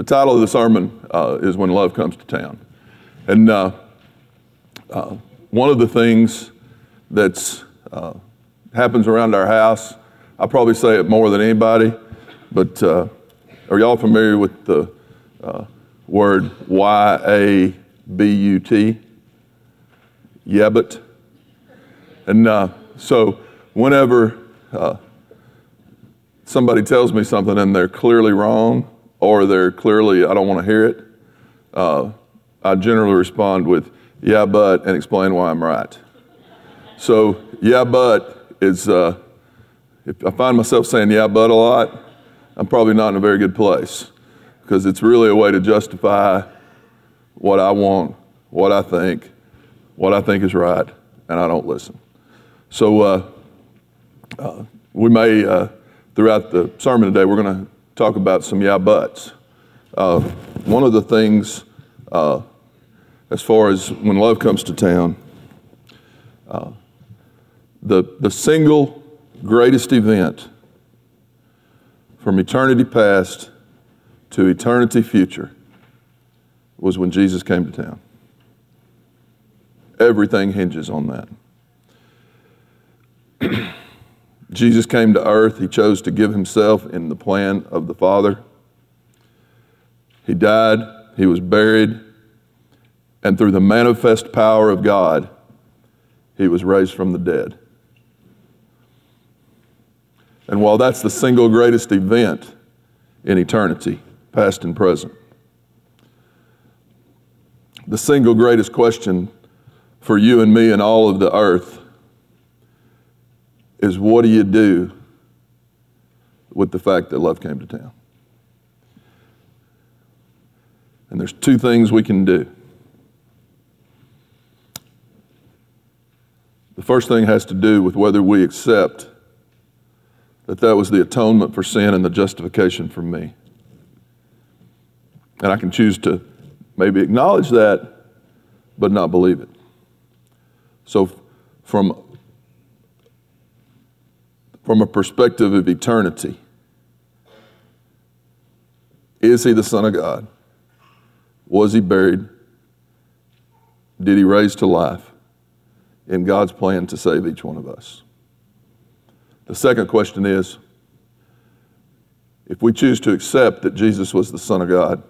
the title of the sermon uh, is When Love Comes to Town. And uh, uh, one of the things that uh, happens around our house, I probably say it more than anybody, but uh, are y'all familiar with the uh, word Y A B U T? Yabbit. And so whenever somebody tells me something and they're clearly wrong, or they're clearly, I don't want to hear it, uh, I generally respond with, yeah, but, and explain why I'm right. So, yeah, but is, uh, if I find myself saying yeah, but a lot, I'm probably not in a very good place because it's really a way to justify what I want, what I think, what I think is right, and I don't listen. So, uh, uh we may, uh, throughout the sermon today, we're going to talk about some yeah buts. Uh, one of the things, uh, as far as when love comes to town, uh, the, the single greatest event from eternity past to eternity future was when Jesus came to town. Everything hinges on that. Jesus came to earth. He chose to give himself in the plan of the Father. He died, he was buried, and through the manifest power of God, he was raised from the dead. And while that's the single greatest event in eternity, past and present, the single greatest question for you and me and all of the earth is what do you do with the fact that love came to town? And there's two things we can do. The first thing has to do with whether we accept that that was the atonement for sin and the justification for me. And I can choose to maybe acknowledge that, but not believe it. So, from from a perspective of eternity. Is he the Son of God? Was he buried? Did he raise to life in God's plan to save each one of us? The second question is if we choose to accept that Jesus was the Son of God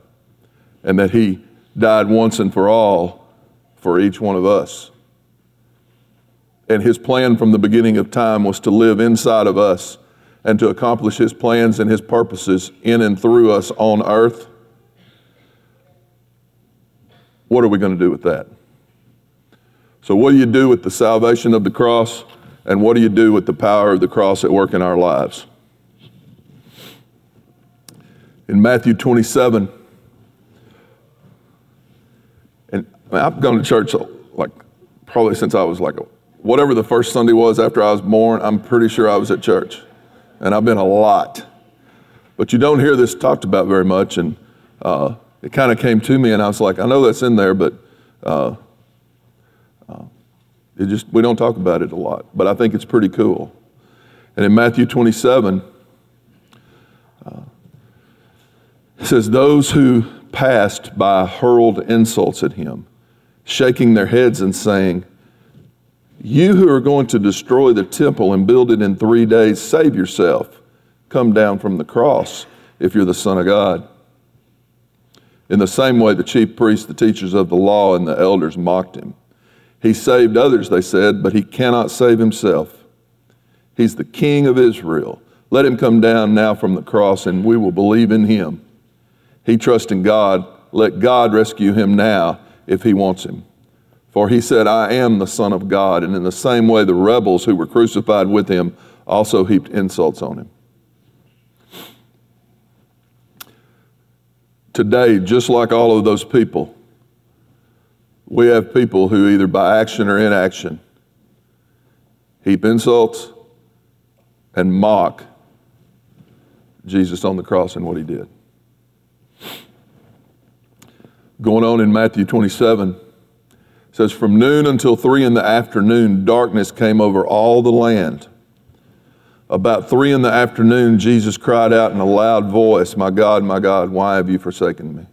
and that he died once and for all for each one of us, and his plan from the beginning of time was to live inside of us and to accomplish his plans and his purposes in and through us on earth. What are we going to do with that? So, what do you do with the salvation of the cross? And what do you do with the power of the cross at work in our lives? In Matthew 27, and I've gone to church like probably since I was like a whatever the first Sunday was after I was born, I'm pretty sure I was at church. And I've been a lot. But you don't hear this talked about very much. And uh, it kind of came to me, and I was like, I know that's in there, but uh, uh, it just we don't talk about it a lot. But I think it's pretty cool. And in Matthew 27, uh, it says, Those who passed by hurled insults at him, shaking their heads and saying, you who are going to destroy the temple and build it in three days, save yourself. Come down from the cross if you're the Son of God. In the same way, the chief priests, the teachers of the law, and the elders mocked him. He saved others, they said, but he cannot save himself. He's the King of Israel. Let him come down now from the cross, and we will believe in him. He trusts in God. Let God rescue him now if he wants him. For he said, I am the Son of God. And in the same way, the rebels who were crucified with him also heaped insults on him. Today, just like all of those people, we have people who either by action or inaction heap insults and mock Jesus on the cross and what he did. Going on in Matthew 27 says, From noon until three in the afternoon, darkness came over all the land About three in the afternoon, Jesus cried out in a loud voice, My God, my God, why have you forsaken me?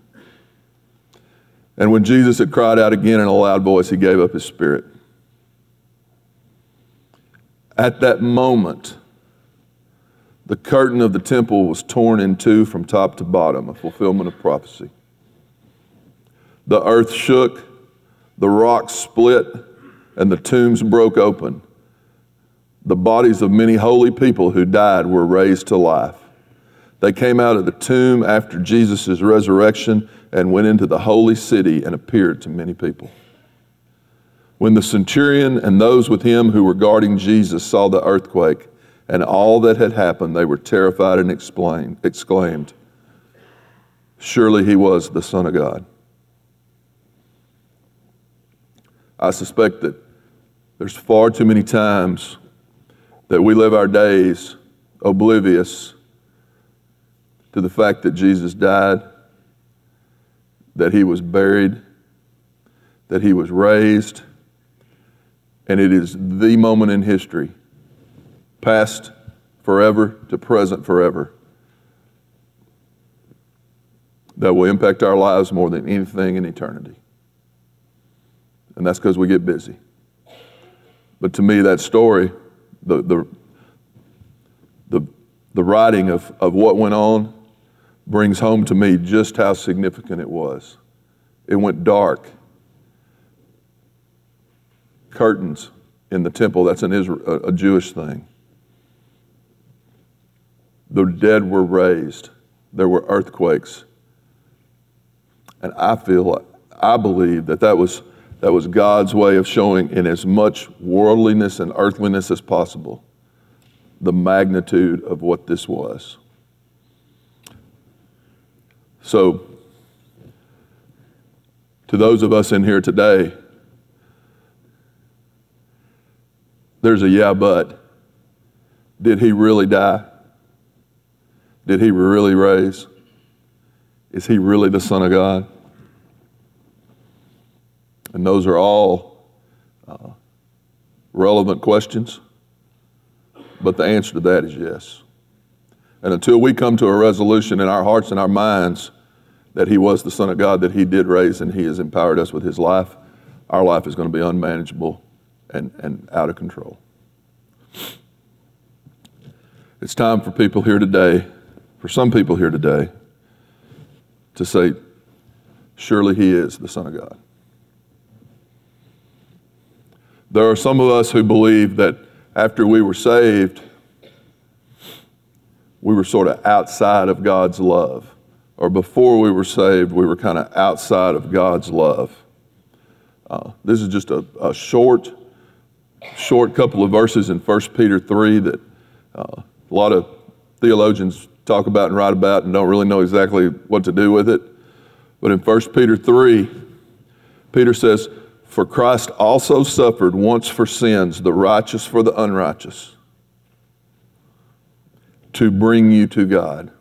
And when Jesus had cried out again in a loud voice, he gave up his spirit. At that moment, the curtain of the temple was torn in two from top to bottom, a fulfillment of prophecy. The earth shook, the rocks split, and the tombs broke open the bodies of many holy people who died were raised to life. They came out of the tomb after Jesus' resurrection and went into the holy city and appeared to many people. When the centurion and those with him who were guarding Jesus saw the earthquake and all that had happened, they were terrified and exclaimed, Surely he was the Son of God. I suspect that there's far too many times that we live our days oblivious to the fact that Jesus died, that he was buried, that he was raised, and it is the moment in history, past forever to present forever, that will impact our lives more than anything in eternity. And that's because we get busy. But to me, that story the, the, the, the writing of, of what went on brings home to me just how significant it was. It went dark. Curtains in the temple, that's an Israel, a Jewish thing. The dead were raised. There were earthquakes. And I feel, I believe that that was that was God's way of showing in as much worldliness and earthliness as possible the magnitude of what this was. So, to those of us in here today, there's a yeah, but. Did he really die? Did he really raise? Is he really the Son of God? And those are all uh, relevant questions, but the answer to that is yes. And until we come to a resolution in our hearts and our minds that He was the Son of God, that He did raise and He has empowered us with His life, our life is going to be unmanageable and, and out of control. It's time for people here today, for some people here today, to say, Surely He is the Son of God. There are some of us who believe that after we were saved, we were sort of outside of God's love. Or before we were saved, we were kind of outside of God's love. Uh, this is just a, a, short, short couple of verses in 1 Peter 3 that uh, a lot of theologians talk about and write about and don't really know exactly what to do with it. But in 1 Peter 3, Peter says, for Christ also suffered once for sins, the righteous for the unrighteous, to bring you to God.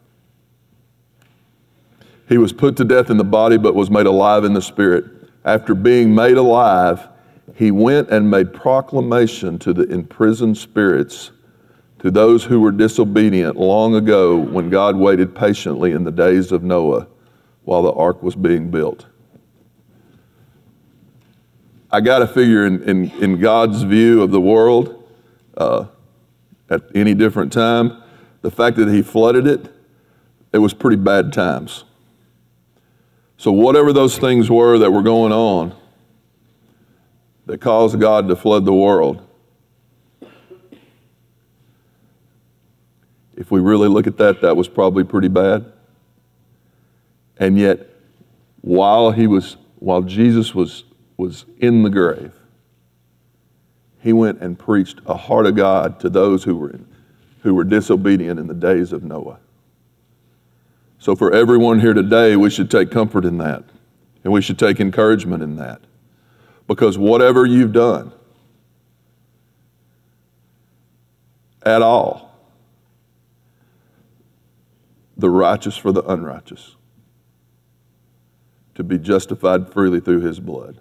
He was put to death in the body, but was made alive in the spirit. After being made alive, he went and made proclamation to the imprisoned spirits, to those who were disobedient long ago when God waited patiently in the days of Noah while the ark was being built. I got to figure in, in, in, God's view of the world uh, at any different time, the fact that He flooded it, it was pretty bad times. So, whatever those things were that were going on that caused God to flood the world, if we really look at that, that was probably pretty bad. And yet, while he was, while Jesus was was in the grave, he went and preached a heart of God to those who were, who were disobedient in the days of Noah. So, for everyone here today, we should take comfort in that, and we should take encouragement in that. Because whatever you've done at all, the righteous for the unrighteous, to be justified freely through his blood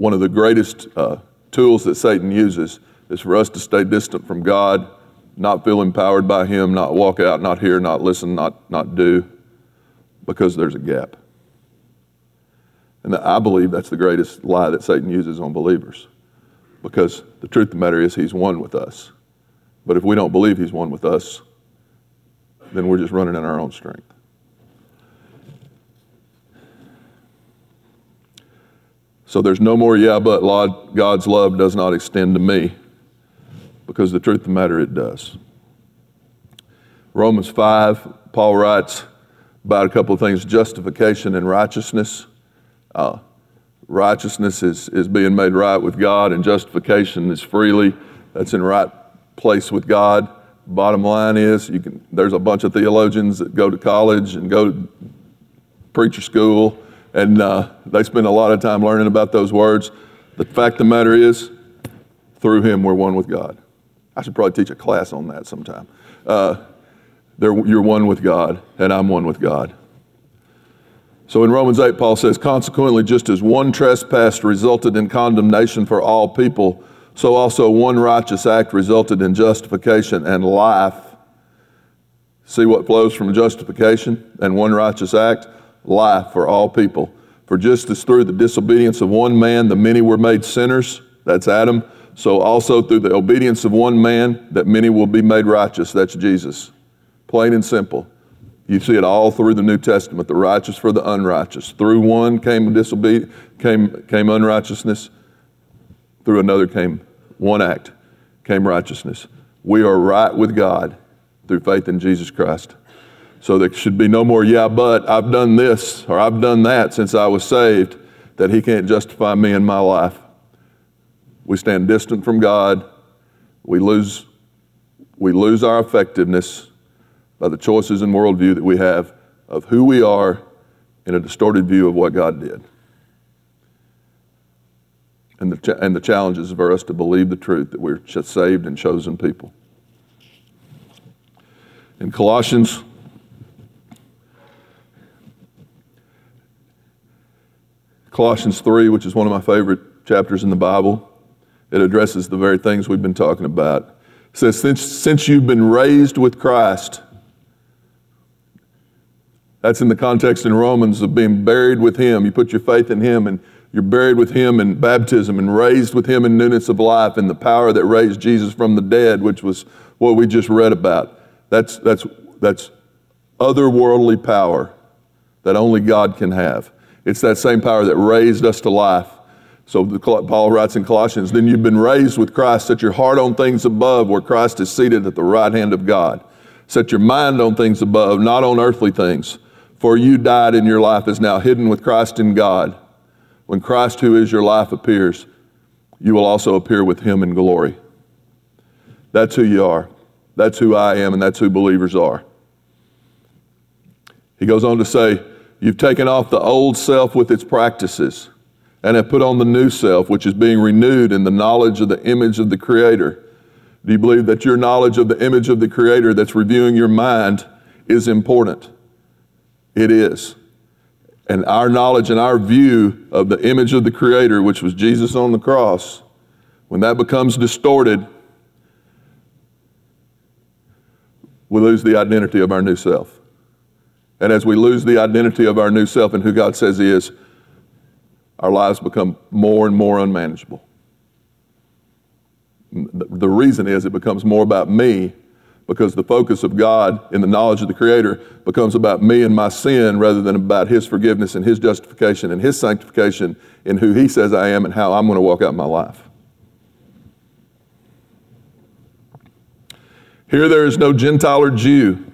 one of the greatest uh, tools that Satan uses is for us to stay distant from God, not feel empowered by Him, not walk out, not hear, not listen, not, not do, because there's a gap. And I believe that's the greatest lie that Satan uses on believers. Because the truth of the matter is, he's one with us. But if we don't believe he's one with us, then we're just running in our own strength. So there's no more, yeah, but God's love does not extend to me. Because the truth of the matter, it does. Romans 5, Paul writes about a couple of things justification and righteousness. Uh, righteousness is, is being made right with God, and justification is freely. That's in right place with God. Bottom line is, you can, there's a bunch of theologians that go to college and go to preacher school, and uh, they spend a lot of time learning about those words. The fact of the matter is, through Him, we're one with God. I should probably teach a class on that sometime. Uh, you're one with God, and I'm one with God. So in Romans 8, Paul says, Consequently, just as one trespass resulted in condemnation for all people, so also one righteous act resulted in justification and life. See what flows from justification and one righteous act? Life for all people. For just as through the disobedience of one man the many were made sinners, that's Adam, so also through the obedience of one man that many will be made righteous, that's Jesus. Plain and simple. You see it all through the New Testament, the righteous for the unrighteous. Through one came disobedience, came, came unrighteousness. Through another came one act, came righteousness. We are right with God through faith in Jesus Christ. So there should be no more, yeah, but I've done this or I've done that since I was saved, that He can't justify me in my life. We stand distant from God. We lose, we lose our effectiveness by the choices and worldview that we have of who we are in a distorted view of what God did. And the, and the challenge is for us to believe the truth that we're saved and chosen people. In Colossians, Colossians 3, which is one of my favorite chapters in the Bible, it addresses the very things we've been talking about. It says, Since, since you've been raised with Christ, that's in the context in Romans of being buried with Him. You put your faith in Him and you're buried with Him in baptism and raised with Him in newness of life and the power that raised Jesus from the dead, which was what we just read about. That's, that's, that's otherworldly power that only God can have. It's that same power that raised us to life. So Paul writes in Colossians, then you've been raised with Christ. Set your heart on things above where Christ is seated at the right hand of God. Set your mind on things above, not on earthly things. For you died, and your life is now hidden with Christ in God. When Christ, who is your life, appears, you will also appear with him in glory. That's who you are. That's who I am, and that's who believers are. He goes on to say, You've taken off the old self with its practices and have put on the new self, which is being renewed in the knowledge of the image of the Creator. Do you believe that your knowledge of the image of the Creator that's reviewing your mind is important? It is. And our knowledge and our view of the image of the Creator, which was Jesus on the cross, when that becomes distorted, we lose the identity of our new self. And as we lose the identity of our new self and who God says He is, our lives become more and more unmanageable. The reason is it becomes more about me because the focus of God in the knowledge of the Creator becomes about me and my sin rather than about His forgiveness and His justification and His sanctification in who He says I am and how I'm going to walk out my life. Here there is no Gentile or Jew.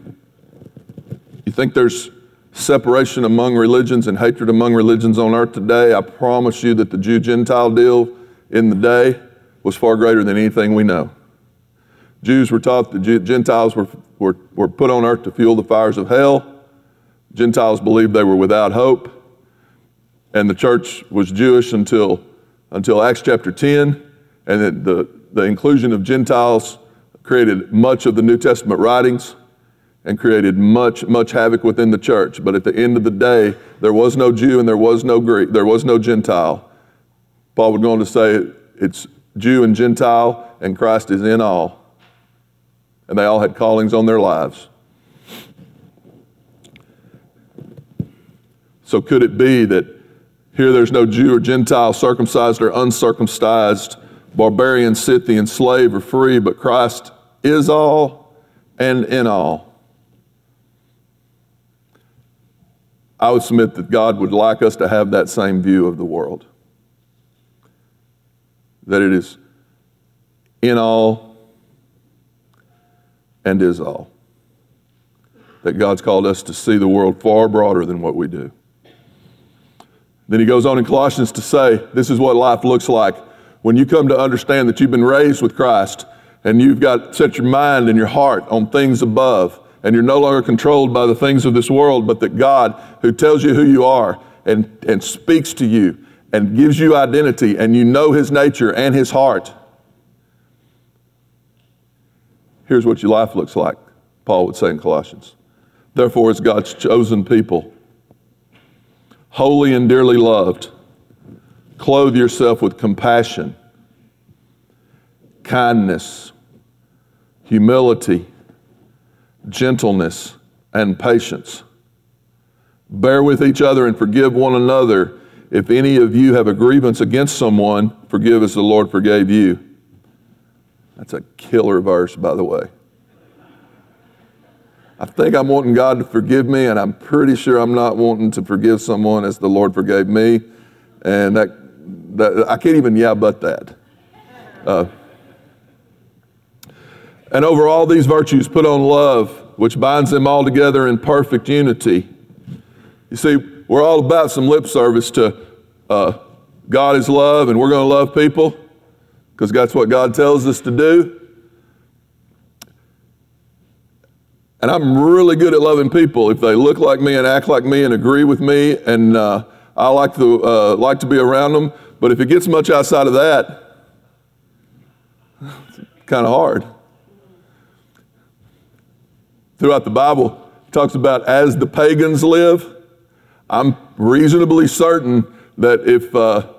Think there's separation among religions and hatred among religions on earth today? I promise you that the Jew Gentile deal in the day was far greater than anything we know. Jews were taught that Gentiles were, were, were put on earth to fuel the fires of hell. Gentiles believed they were without hope. And the church was Jewish until, until Acts chapter 10. And the, the inclusion of Gentiles created much of the New Testament writings and created much, much havoc within the church. But at the end of the day, there was no Jew and there was no Greek, there was no Gentile. Paul would go on to say it's Jew and Gentile and Christ is in all. And they all had callings on their lives. So, could it be that here there's no Jew or Gentile, circumcised or uncircumcised, barbarian, Scythian, slave or free, but Christ is all and in all? I would submit that God would like us to have that same view of the world. That it is in all and is all. That God's called us to see the world far broader than what we do. Then he goes on in Colossians to say, This is what life looks like when you come to understand that you've been raised with Christ and you've got set your mind and your heart on things above and you're no longer controlled by the things of this world, but that God, who tells you who you are and, and speaks to you and gives you identity, and you know His nature and His heart. Here's what your life looks like, Paul would say in Colossians. Therefore, as God's chosen people, holy and dearly loved, clothe yourself with compassion, kindness, humility gentleness, and patience. Bear with each other and forgive one another. If any of you have a grievance against someone, forgive as the Lord forgave you. That's a killer verse, by the way. I think I'm wanting God to forgive me, and I'm pretty sure I'm not wanting to forgive someone as the Lord forgave me. And that, that I can't even yeah, but that. Uh, and over all these virtues, put on love, which binds them all together in perfect unity. You see, we're all about some lip service to uh, God is love and we're going to love people because that's what God tells us to do. And I'm really good at loving people if they look like me and act like me and agree with me, and uh, I like to, uh, like to be around them. But if it gets much outside of that, it's kind of hard throughout the Bible talks about as the pagans live. I'm reasonably certain that if uh,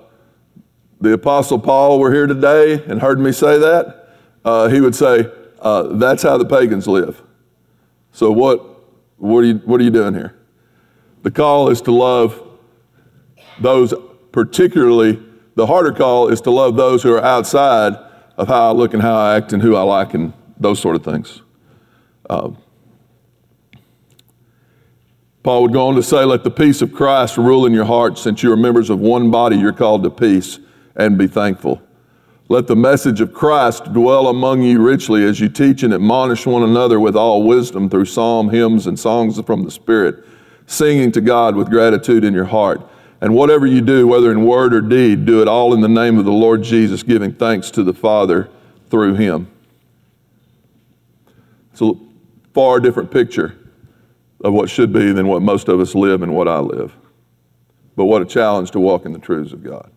the Apostle Paul were here today and heard me say that, uh, he would say, uh, That's how the pagans live. So, what, what, are you, what are you doing here? The call is to love those, particularly, the harder call is to love those who are outside of how I look and how I act and who I like and those sort of things. Uh, Paul would go on to say, Let the peace of Christ rule in your hearts. Since you are members of one body, you're called to peace and be thankful. Let the message of Christ dwell among you richly as you teach and admonish one another with all wisdom through psalm, hymns, and songs from the Spirit, singing to God with gratitude in your heart. And whatever you do, whether in word or deed, do it all in the name of the Lord Jesus, giving thanks to the Father through him. It's a far different picture of what should be than what most of us live and what I live. But what a challenge to walk in the truths of God.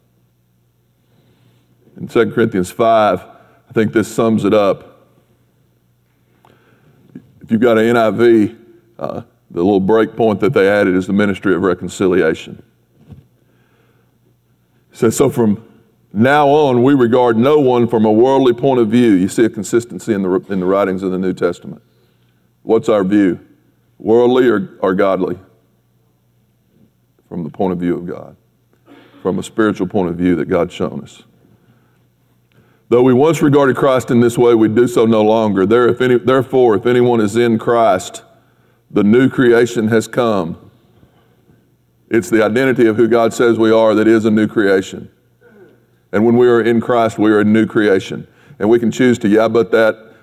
In 2 Corinthians 5, I think this sums it up. If you've got an NIV, uh, the little break point that they added is the ministry of reconciliation. It says, So from now on, we regard no one from a worldly point of view. You see a consistency in the, in the writings of the New Testament. What's our view? Worldly or, or godly? From the point of view of God, from a spiritual point of view that God's shown us. Though we once regarded Christ in this way, we do so no longer. There, if any, therefore, if anyone is in Christ, the new creation has come. It's the identity of who God says we are that is a new creation. And when we are in Christ, we are a new creation. And we can choose to yeah, but that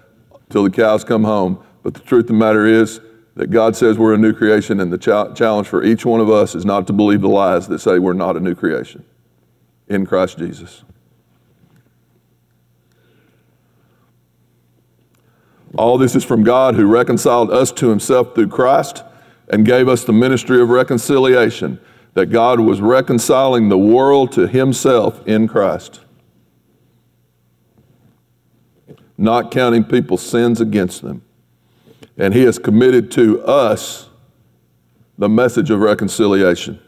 till the cows come home. But the truth of the matter is, that God says we're a new creation, and the ch- challenge for each one of us is not to believe the lies that say we're not a new creation in Christ Jesus. All this is from God who reconciled us to himself through Christ and gave us the ministry of reconciliation, that God was reconciling the world to himself in Christ, not counting people's sins against them and he has committed to us the message of reconciliation.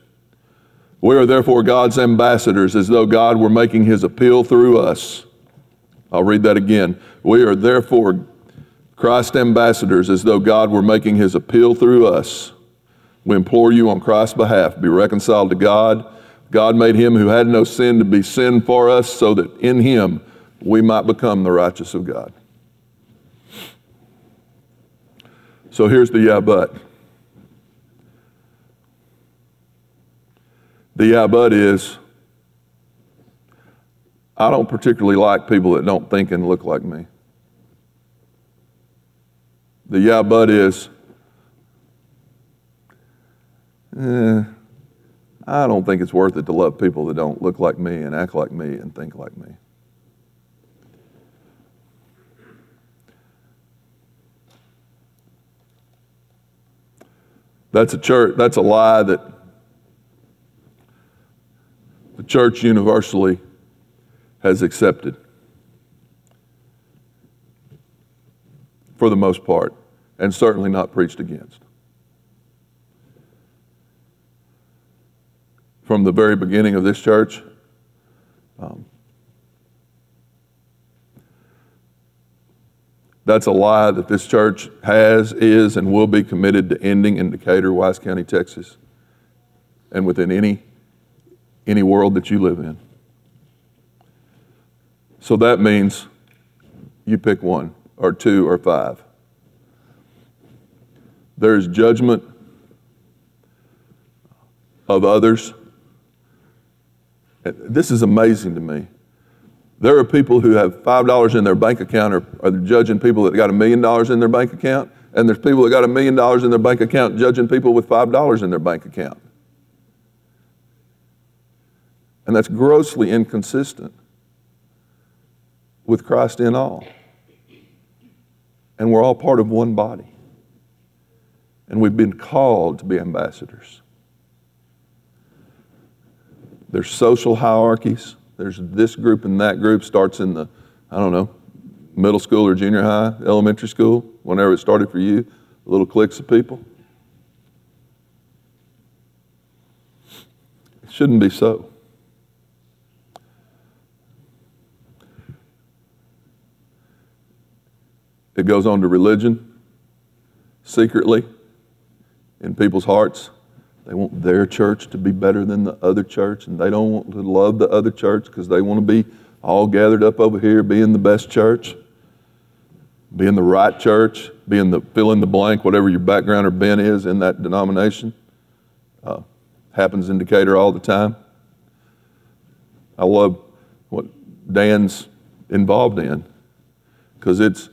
We are therefore God's ambassadors, as though God were making his appeal through us. I'll read that again. We are therefore Christ ambassadors as though God were making his appeal through us. We implore you on Christ's behalf, be reconciled to God. God made him who had no sin to be sin for us so that in him we might become the righteous of God. So here's the yeah, but. The yeah, but is I don't particularly like people that don't think and look like me. The yeah, but is eh, I don't think it's worth it to love people that don't look like me and act like me and think like me. That's a church, that's a lie that the church universally has accepted for the most part, and certainly not preached against. From the very beginning of this church, um, That's a lie that this church has, is, and will be committed to ending in Decatur, Wise County, Texas, and within any, any world that you live in. So that means you pick one, or two, or five. There's judgment of others. This is amazing to me. There are people who have $5 in their bank account or are judging people that got a million dollars in their bank account, and there's people that got a million dollars in their bank account judging people with $5 in their bank account. And that's grossly inconsistent with Christ in all. And we're all part of one body. And we've been called to be ambassadors. There's social hierarchies. There's this group and that group starts in the, I don't know, middle school or junior high, elementary school, whenever it started for you, little cliques of people. It shouldn't be so. It goes on to religion, secretly, in people's hearts. They want their church to be better than the other church, and they don't want to love the other church because they want to be all gathered up over here, being the best church, being the right church, being the fill in the blank, whatever your background or bent is in that denomination. Uh, happens in Decatur all the time. I love what Dan's involved in because it's,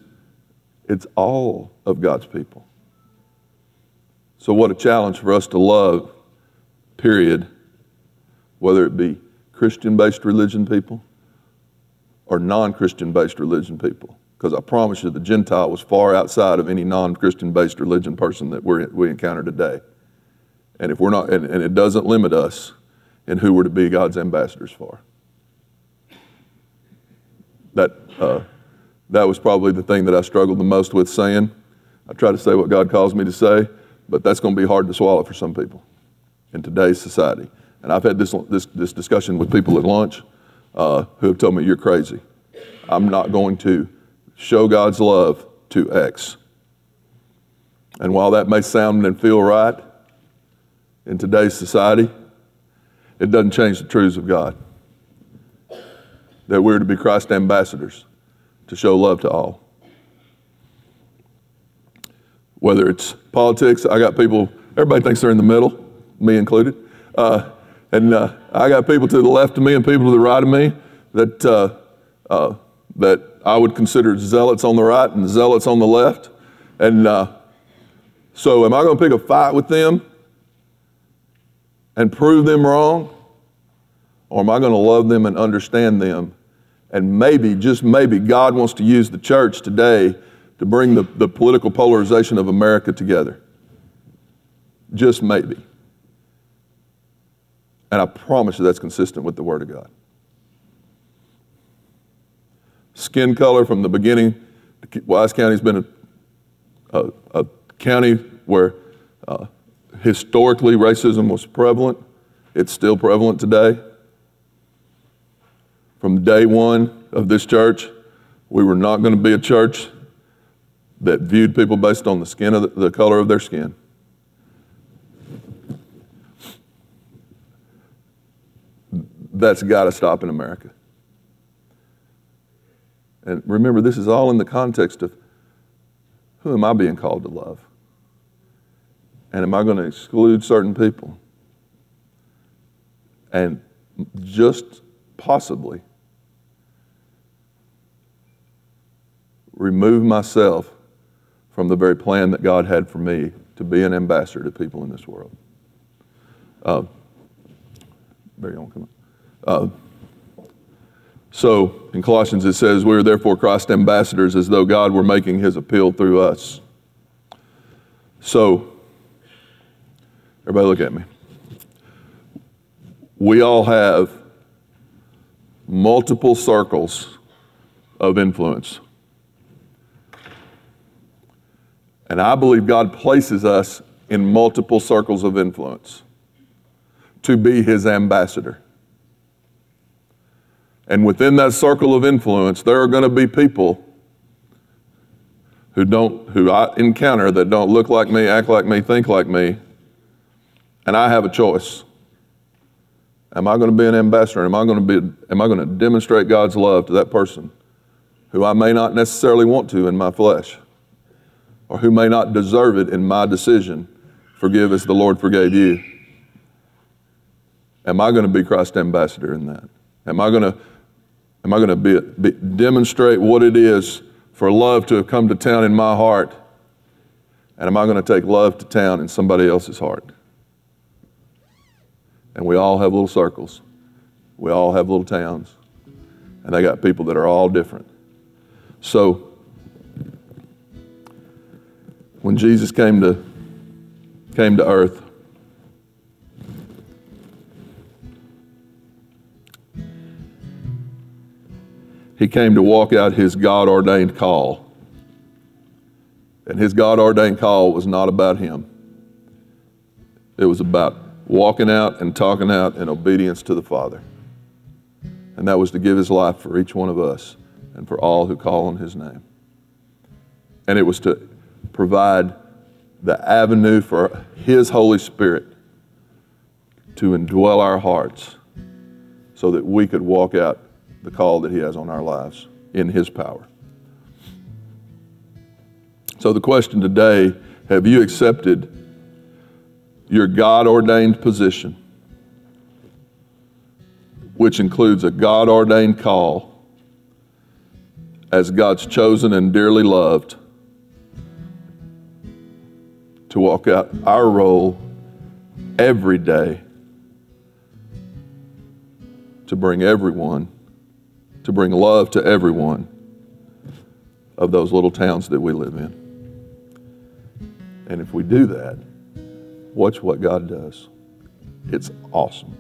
it's all of God's people. So, what a challenge for us to love, period, whether it be Christian based religion people or non Christian based religion people. Because I promise you, the Gentile was far outside of any non Christian based religion person that we we encounter today. And if we're not, and, and it doesn't limit us in who we're to be God's ambassadors for. That, uh, that was probably the thing that I struggled the most with saying. I try to say what God calls me to say, but that's going to be hard to swallow for some people in today's society. And I've had this, this, this discussion with people at lunch uh, who have told me, You're crazy. I'm not going to show God's love to X. And while that may sound and feel right in today's society, it doesn't change the truths of God. That we're to be Christ ambassadors to show love to all whether it's politics. I got people, everybody thinks they're in the middle, me included. Uh, and uh, I got people to the left of me and people to the right of me that, uh, uh that I would consider zealots on the right and zealots on the left. And uh, so, am I going to pick a fight with them and prove them wrong? Or am I going to love them and understand them? And maybe, just maybe, God wants to use the church today to bring the, the political polarization of America together. Just maybe. And I promise you that's consistent with the Word of God. Skin color from the beginning, Wise County's been a, a, a county where uh, historically racism was prevalent. It's still prevalent today. From day one of this church, We were not going to be a church that viewed people based on the skin of the, the color of their skin. That's got to stop in America. And remember, this is all in the context of who am I being called to love? And am I going to exclude certain people? And just possibly remove myself from the very plan that God had for me to be an ambassador to people in this world. Uh, want to come up? Uh, so in Colossians it says, We are therefore Christ's ambassadors as though God were making his appeal through us. So, everybody look at me. We all have multiple circles of influence. And I believe God places us in multiple circles of influence to be his ambassador. And within that circle of influence, there are going to be people who don't who I encounter that don't look like me, act like me, think like me. And I have a choice. Am I going to be an ambassador? Am I going to be am I going to demonstrate God's love to that person who I may not necessarily want to in my flesh? Or who may not deserve it in my decision, forgive as the Lord forgave you. Am I going to be Christ's ambassador in that? Am I going to, am I going to be, be, demonstrate what it is for love to have come to town in my heart? And am I going to take love to town in somebody else's heart? And we all have little circles. We all have little towns. And they got people that are all different. So, when Jesus came to, came to earth. He came to walk out his God ordained call. And his God ordained call was not about him, it was about walking out and talking out in obedience to the Father. And that was to give his life for each one of us and for all who call on his name. And it was to provide the avenue for His Holy Spirit to indwell our hearts so that we could walk out the call that He has on our lives in His power. So, the question today have you accepted your God ordained position, which includes a God ordained call as God's chosen and dearly loved? To walk out our role every day to bring everyone, to bring love to everyone of those little towns that we live in. And if we do that, watch what God does. It's awesome.